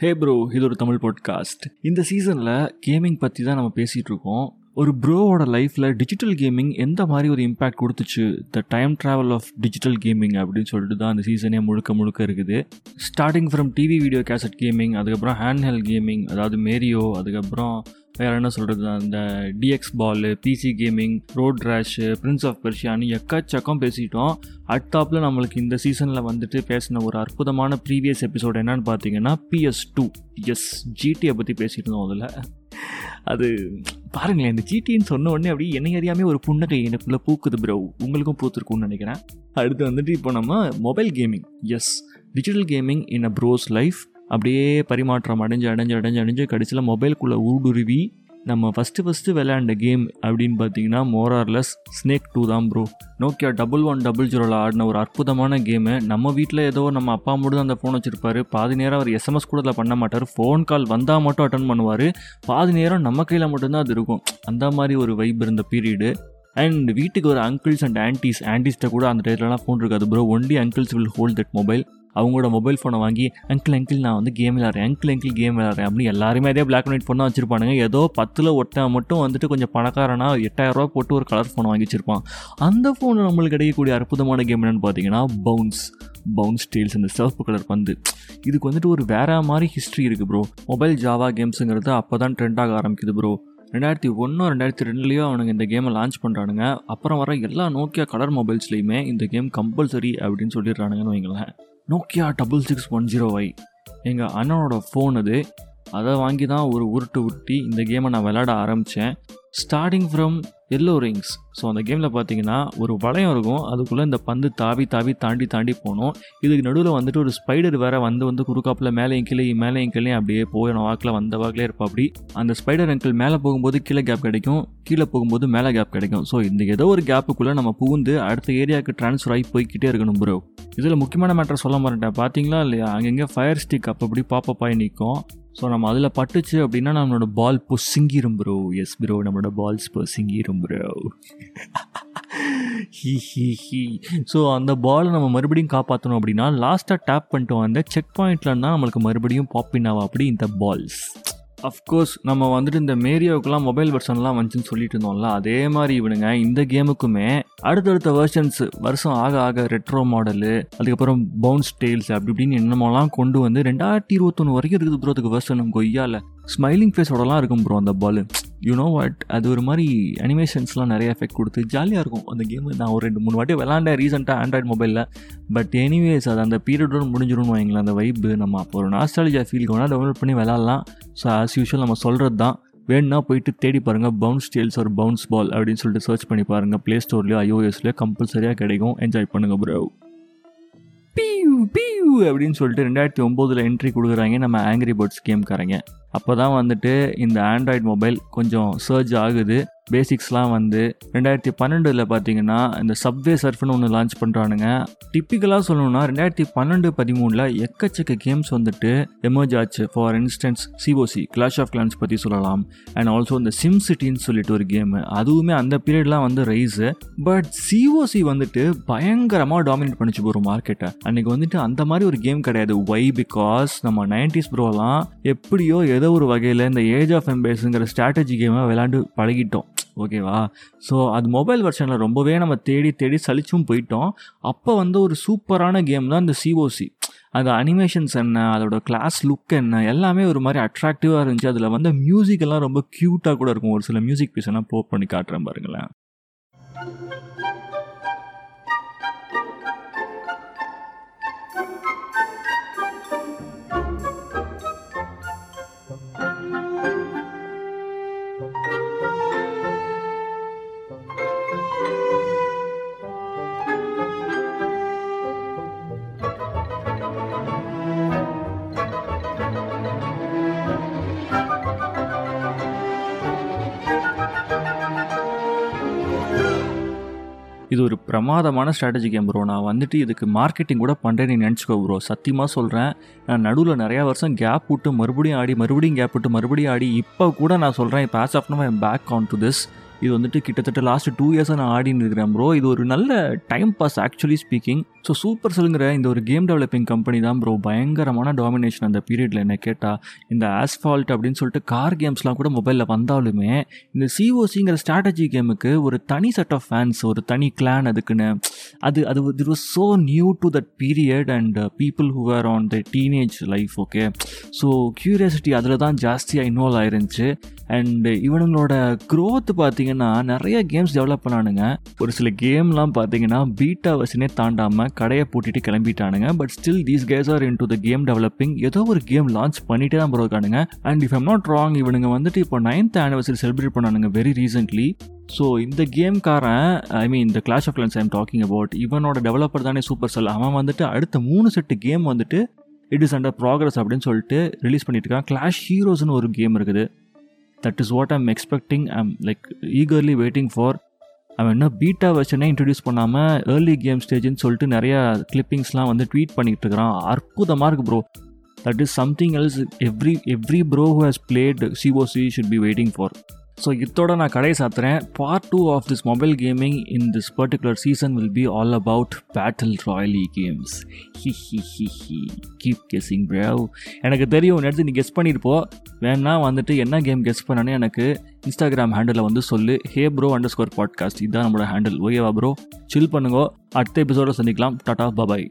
ஹே bro இது ஒரு Tamil podcast இந்த சீசனில் கேமிங் பற்றி தான் நம்ம பேசிகிட்டு இருக்கோம். ஒரு ப்ரோவோட லைஃப்பில் டிஜிட்டல் கேமிங் எந்த மாதிரி ஒரு இம்பேக்ட் கொடுத்துச்சு? The time travel of digital gaming அப்படின்னு சொல்லிட்டு தான் அந்த சீசனே முழுக்க முழுக்க இருக்குது. Starting from TV video cassette gaming அதுக்கப்புறம் ஹேண்ட் ஹெல் கேமிங் அதாவது மேரியோ அதுக்கப்புறம் வேறு என்ன சொல்கிறது அந்த DX Balu PC gaming Road Rash Prince of பெர்ஷியான்னு எக்கச்சக்கம் பேசிட்டோம். அட்டாப்பில் நம்மளுக்கு இந்த சீசனில் வந்துட்டு பேசின ஒரு அற்புதமான ப்ரீவியஸ் எபிசோட் என்னன்னு பார்த்தீங்கன்னா பிஎஸ் டூ எஸ் ஜிடியை பற்றி பேசிட்டு இருந்தோம் அதில். அது பாருங்களேன் இந்த ஜிடின்னு சொன்ன உடனே அப்படியே என்னை அறியாமே ஒரு புன்னகை எனக்குள்ளே பூக்குது ப்ரோ உங்களுக்கும் பூத்துருக்கும்னு நினைக்கிறேன். அடுத்து வந்துட்டு இப்போ நம்ம mobile gaming as digital gaming in a bro's life அப்படியே பரிமாற்றம் அடைஞ்சு அடைஞ்சு அடைஞ்சு அடைஞ்சு கடைசியில் மொபைலுக்குள்ளே ஊடுருவி நம்ம ஃபஸ்ட்டு ஃபஸ்ட்டு விளையாண்ட கேம் அப்படின்னு பார்த்தீங்கன்னா more or less snake two தான் bro Nokia double one double ஜீரோவில் ஆடின ஒரு அற்புதமான கேமு நம்ம வீட்டில் ஏதோ நம்ம அப்பா மட்டும் அந்த ஃபோன் வச்சுருப்பாரு. பாதி நேரம் அவர் எஸ்எம்எஸ் கூட அதில் பண்ண மாட்டார். ஃபோன் கால் வந்தால் மட்டும் அட்டன் பண்ணுவார். பாதி நேரம் நம்ம கையில் மட்டும்தான் அது இருக்கும். அந்த மாதிரி ஒரு வைப் இருந்த பீரியடு அண்ட் வீட்டுக்கு ஒரு அங்கிள்ஸ் அண்ட் ஆன்டிஸ் ஆன்டிஸ்ட்டை கூட அந்த டேட்லலாம் ஃபோன் இருக்காது bro only uncles will hold that mobile அவங்களோட மொபைல் ஃபோனை வாங்கி அங்கிள் அங்கிள் நான் வந்து கேம் விளாட்றேன் அங்கிள் அங்கிள் கேம் விளாட்றேன் அப்படின்னு எல்லாருமே அதே பிளாக் அண்ட் ஒயிட் ஃபோன் தான் வச்சிருப்பானுங்க. ஏதோ பத்தில் ஒருத்தன் மட்டும் வந்துட்டு கொஞ்சம் பணக்காரனா எட்டாயிரரூபா போட்டு ஒரு கலர் ஃபோனை வாங்கி வச்சிருப்பான். அந்த ஃபோனில் நம்மளுக்கு கிடைக்கக்கூடிய அற்புதமான கேம் என்னென்னு பார்த்தீங்கன்னா பவுன்ஸ் பவுன்ஸ் டீல்ஸ் இந்த சிவப்பு கலர் பந்து. இதுக்கு வந்துட்டு ஒரு வேற மாதிரி ஹிஸ்ட்ரி இருக்குது ப்ரோ மொபைல் ஜாவா கேம்ஸுங்கிறது அப்போ தான் ட்ரெண்ட் ஆக ஆரம்பிக்குது ப்ரோ ரெண்டாயிரத்தி ஒன்று ரெண்டாயிரத்தி ரெண்டுலேயோ அவனுங்க இந்த கேமை லான்ச் பண்ணுறானுங்க அப்புறம் வர எல்லா நோக்கியா கலர் மொபைல்ஸ்லேயுமே இந்த கேம் கம்பல்சரி அப்படின்னு சொல்லிடுறானுங்கன்னு வைங்களேன். Nokia double six one zero Y எங்கள் அண்ணனோட ஃபோன் அது. அதை வாங்கி தான் ஒரு உருட்டு உருட்டி இந்த கேமை நான் விளையாட ஆரம்பித்தேன் starting from yellow rings so அந்த கேமில் பார்த்தீங்கன்னா ஒரு வளையம் இருக்கும். அதுக்குள்ளே இந்த பந்து தாவி தாவி தாண்டி தாண்டி போகணும். இதுக்கு நடுவில் வந்துட்டு ஒரு ஸ்பைடர் வேறு வந்து வந்து குறுக்காப்பில் மேலேயும் கீழே மேலேயும் கீழே அப்படியே போயிடும் வாக்கில் வந்த வாக்கிலே இருப்பா அப்படி அந்த ஸ்பைடர் அங்கிள் மேலே போகும்போது கீழே கேப் கிடைக்கும். கீழே போகும்போது மேலே கேப் கிடைக்கும். ஸோ இந்த ஏதோ ஒரு கேப்புக்குள்ளே நம்ம புகுந்து அடுத்த ஏரியாவுக்கு ட்ரான்ஸ்ஃபர் ஆகி போய்கிட்டே இருக்கணும் ப்ரோ இதில் முக்கியமான மேட்டர் சொல்ல மாட்டேன் பார்த்தீங்களா இல்லையா? அங்கங்கே ஃபயர் ஸ்டிக் அப்போ அப்படி பாப்பப்பாய் நிற்கும் ஸோ நம்ம அதில் பட்டுச்சு அப்படின்னா நம்மளோட பால் பொசுங்கிரும் ப்ரோ எஸ் ப்ரோ நம்மளோட பால்ஸ் பொசுங்கிரும் ப்ரோ ஹி ஹி ஹி. ஸோ அந்த பாலை நம்ம மறுபடியும் காப்பாற்றணும் அப்படின்னா லாஸ்ட்டாக டேப் பண்ணிட்டு வந்த செக் பாயிண்ட்லன்னா நம்மளுக்கு மறுபடியும் பாப்பின் ஆவா அப்படி இந்த பால்ஸ் அஃப்கோர்ஸ் நம்ம வந்துட்டு இந்த மேரியோக்கெல்லாம் மொபைல் வெர்ஷன்லாம் வந்துச்சுன்னு சொல்லிட்டு இருந்தோம்ல அதே மாதிரி இவனுங்க இந்த கேமுக்குமே அடுத்தடுத்த வெர்ஷன்ஸ் வருஷம் ஆக ஆக ரெட்ரோ மாடலு அதுக்கப்புறம் பவுன்ஸ் டெய்ல்ஸ் அப்படி இப்படின்னு என்னமோலாம் கொண்டு வந்து ரெண்டாயிரத்தி இருபத்தொன்று வரைக்கும் இருக்குது ப்ரோ அதுக்கு வெர்ஷன் கொய்யால ஸ்மைலிங் ஃபேஸோடலாம் இருக்கும் ப்ரோ அந்த பாலு யூ நோ வாட் அது ஒரு மாதிரி அனிமேஷன்ஸ்லாம் நிறைய எஃபெக்ட் கொடுத்து ஜாலியாக இருக்கும். அந்த கேமு நான் ஒரு ரெண்டு மூணு வாட்டி விளாண்டேன் ரீசெண்டாக ஆண்ட்ராய்டு மொபைலில் பட் எனிவேஸ் அது அந்த பீரியடோடு முடிஞ்சிடும் வைங்களேன். அந்த வைப்பு நம்ம அப்போ ஒரு நாஸ்டாலஜியா ஃபீல் வேணால் டவுன்லோட் பண்ணி விளாட்லாம். ஸோ ஆஸ் யூஷுவல் நம்ம சொல்கிறது தான் வேணும்னா போயிட்டு தேடி பாருங்கள் பவுன்ஸ் டேல்ஸ் ஒரு பவுன்ஸ் பால் அப்படின்னு சொல்லிட்டு சர்ச் பண்ணி பாருங்கள் ப்ளே ஸ்டோர்லேயோ ஐஓஎஸ்லேயோ கம்பல்சரியாக கிடைக்கும். என்ஜாய் பண்ணுங்கள் ப்ரோ பியூ பியூ அப்படின்னு சொல்லிட்டு ரெண்டாயிரத்தி ஒம்போதில் என்ட்ரி கொடுக்குறாங்க நம்ம ஆங்கிரி பேர்ட்ஸ் கேம்காரங்க அப்போ தான் வந்துட்டு இந்த ஆண்ட்ராய்ட் மொபைல் கொஞ்சம் சர்ஜ் ஆகுது. பேசிக்ஸ்லாம் வந்து ரெண்டாயிரத்தி பன்னெண்டில் பார்த்தீங்கன்னா இந்த சப்வே சர்ஃப்னு ஒன்று லான்ச் பண்ணுறானுங்க டிப்பிக்கலாக சொல்லணும்னா ரெண்டாயிரத்தி பன்னெண்டு பதிமூணில் எக்கச்சக்க கேம்ஸ் வந்துட்டு எமர்ஜ் ஆச்சு. For instance COC clash of clans பற்றி சொல்லலாம். அண்ட் ஆல்சோ இந்த சிம் சிட்டின்னு சொல்லிட்டு ஒரு கேமு அதுவுமே அந்த பீரியட்லாம் வந்து ரைஸு பட் சிஓசி வந்துட்டு பயங்கரமாக டாமினேட் பண்ணிச்சு போகிற மார்க்கெட்டை அன்னைக்கு வந்துட்டு அந்த மாதிரி ஒரு கேம் கிடையாது. ஒய் பிகாஸ் நம்ம நைன்டிஸ் ப்ரோலாம் எப்படியோ ஏதோ ஒரு வகையில் இந்த ஏஜ் ஆஃப் எம்பேஸுங்கிற ஸ்ட்ராட்டஜி கேமை விளாண்டு பழகிட்டோம். ஓகேவா? ஸோ அது மொபைல் வெர்ஷனில் ரொம்பவே நம்ம தேடி தேடி சலிச்சும் போயிட்டோம். அப்போ வந்து ஒரு சூப்பரான கேம் தான் இந்த சிஓசி அந்த அனிமேஷன்ஸ் என்ன அதோட கிளாஸ் லுக் என்ன எல்லாமே ஒரு மாதிரி அட்ராக்டிவாக இருந்துச்சு. அதில் வந்து மியூசிக் எல்லாம் ரொம்ப க்யூட்டாக கூட இருக்கும். ஒரு சில மியூசிக் பீஸ் எல்லாம் போப் பண்ணி காட்டுறேன் பாருங்களேன். இது ஒரு பிரமாதமான ஸ்ட்ராட்டஜி கேம் ப்ரோ நான் வந்துட்டு இதுக்கு மார்க்கெட்டிங் கூட பண்ணுறேன்னு நினச்சிக்கோ ப்ரோ சத்தியமாக சொல்கிறேன் நான் நடுவில் நிறையா வருஷம் கேப் விட்டு மறுபடியும் ஆடி மறுபடியும் கேப் விட்டு மறுபடியும் ஆடி இப்போ கூட நான் சொல்கிறேன் இப்போ as of no back on to this இது வந்துட்டு கிட்டத்தட்ட லாஸ்ட் டூ இயர்ஸாக நான் ஆடின்னு இருக்கிறேன் ப்ரோ இது ஒரு நல்ல time pass actually speaking so super செல்லுங்கிற இந்த ஒரு கேம் டெவலப்பிங் கம்பெனி தான் ப்ரோ பயங்கரமான டாமினேஷன் அந்த பீரியடில் என்ன கேட்டால் இந்த ஆஸ்ஃபால்ட் அப்படின்னு சொல்லிட்டு கார் கேம்ஸ்லாம் கூட மொபைலில் வந்தாலுமே இந்த சிஓசிங்கிற ஸ்ட்ராட்டஜி கேமுக்கு ஒரு தனி செட் ஆஃப் ஃபேன்ஸ் ஒரு தனி கிளான் அதுக்குன்னு அது அது it was so new to that period and people who are on the teenage life okay so curiosity அதில் தான் ஜாஸ்தியாக இன்வால்வ் ஆயிருந்துச்சு. அண்ட் uh, இவனுங்களோட க்ரோத் பார்த்தீங்கன்னா நிறைய கேம்ஸ் டெவலப் பண்ணானுங்க. ஒரு சில கேம்லாம் பார்த்தீங்கன்னா பீட்டா வசனே தாண்டாமல் கடையை பூட்டிட்டு கிளம்பிட்டானுங்க. But still these guys are in to the game developing ஏதோ ஒரு கேம் லான்ச் பண்ணிட்டே தான் போகிறக்கானுங்க and if I'm not wrong இவனுங்க வந்துட்டு இப்போ நைன்த் ஆனிவர்சரி செலிப்ரேட் பண்ணானுங்க வெரி ரீசென்ட்லி ஸோ இந்த கேம்காரன் ஐ மீன் இந்த clash of clans I'm talking about இவனோட டெவலப்பர் தானே சூப்பர் செல் அவன் வந்துட்டு அடுத்த மூணு செட்டு கேம் வந்துட்டு இட் இஸ் அண்டர் ப்ராக்ரஸ் அப்படின்னு சொல்லிட்டு ரிலீஸ் பண்ணிட்டு இருக்கான். கிளாஷ் ஹீரோஸ்னு ஒரு கேம் இருக்குது. That is what I'm expecting I'm like eagerly waiting for அவன் என்ன பீட்டா வெர்ஷனே இன்ட்ரடியூஸ் பண்ணாமல் ஏர்லி கேம் ஸ்டேஜ்னு சொல்லிட்டு நிறையா கிளிப்பிங்ஸ்லாம் வந்து ட்வீட் பண்ணிகிட்டு இருக்கிறான். அற்புதமாக இருக்குது bro that is something else every every bro who has played COC should be waiting for so இதோட நான் கடையை சாத்துறேன். Part two of this mobile gaming in this particular season will be all about battle royale games he ஹி ஹி ஹி keep guessing brave எனக்கு தெரியும் எடுத்து நீ கெஸ் பண்ணியிருப்போ வேணா வந்துட்டு என்ன கேம் கெஸ் பண்ணனே எனக்கு இன்ஸ்டாகிராம் ஹேண்டில் வந்து சொல்லு. Hey bro under score podcast இதுதான் நம்மளோட ஹேண்டில் ஓகேவா ப்ரோ சில் பண்ணுங்க. அடுத்த எபிசோட சந்திக்கலாம். டாடா பபாய்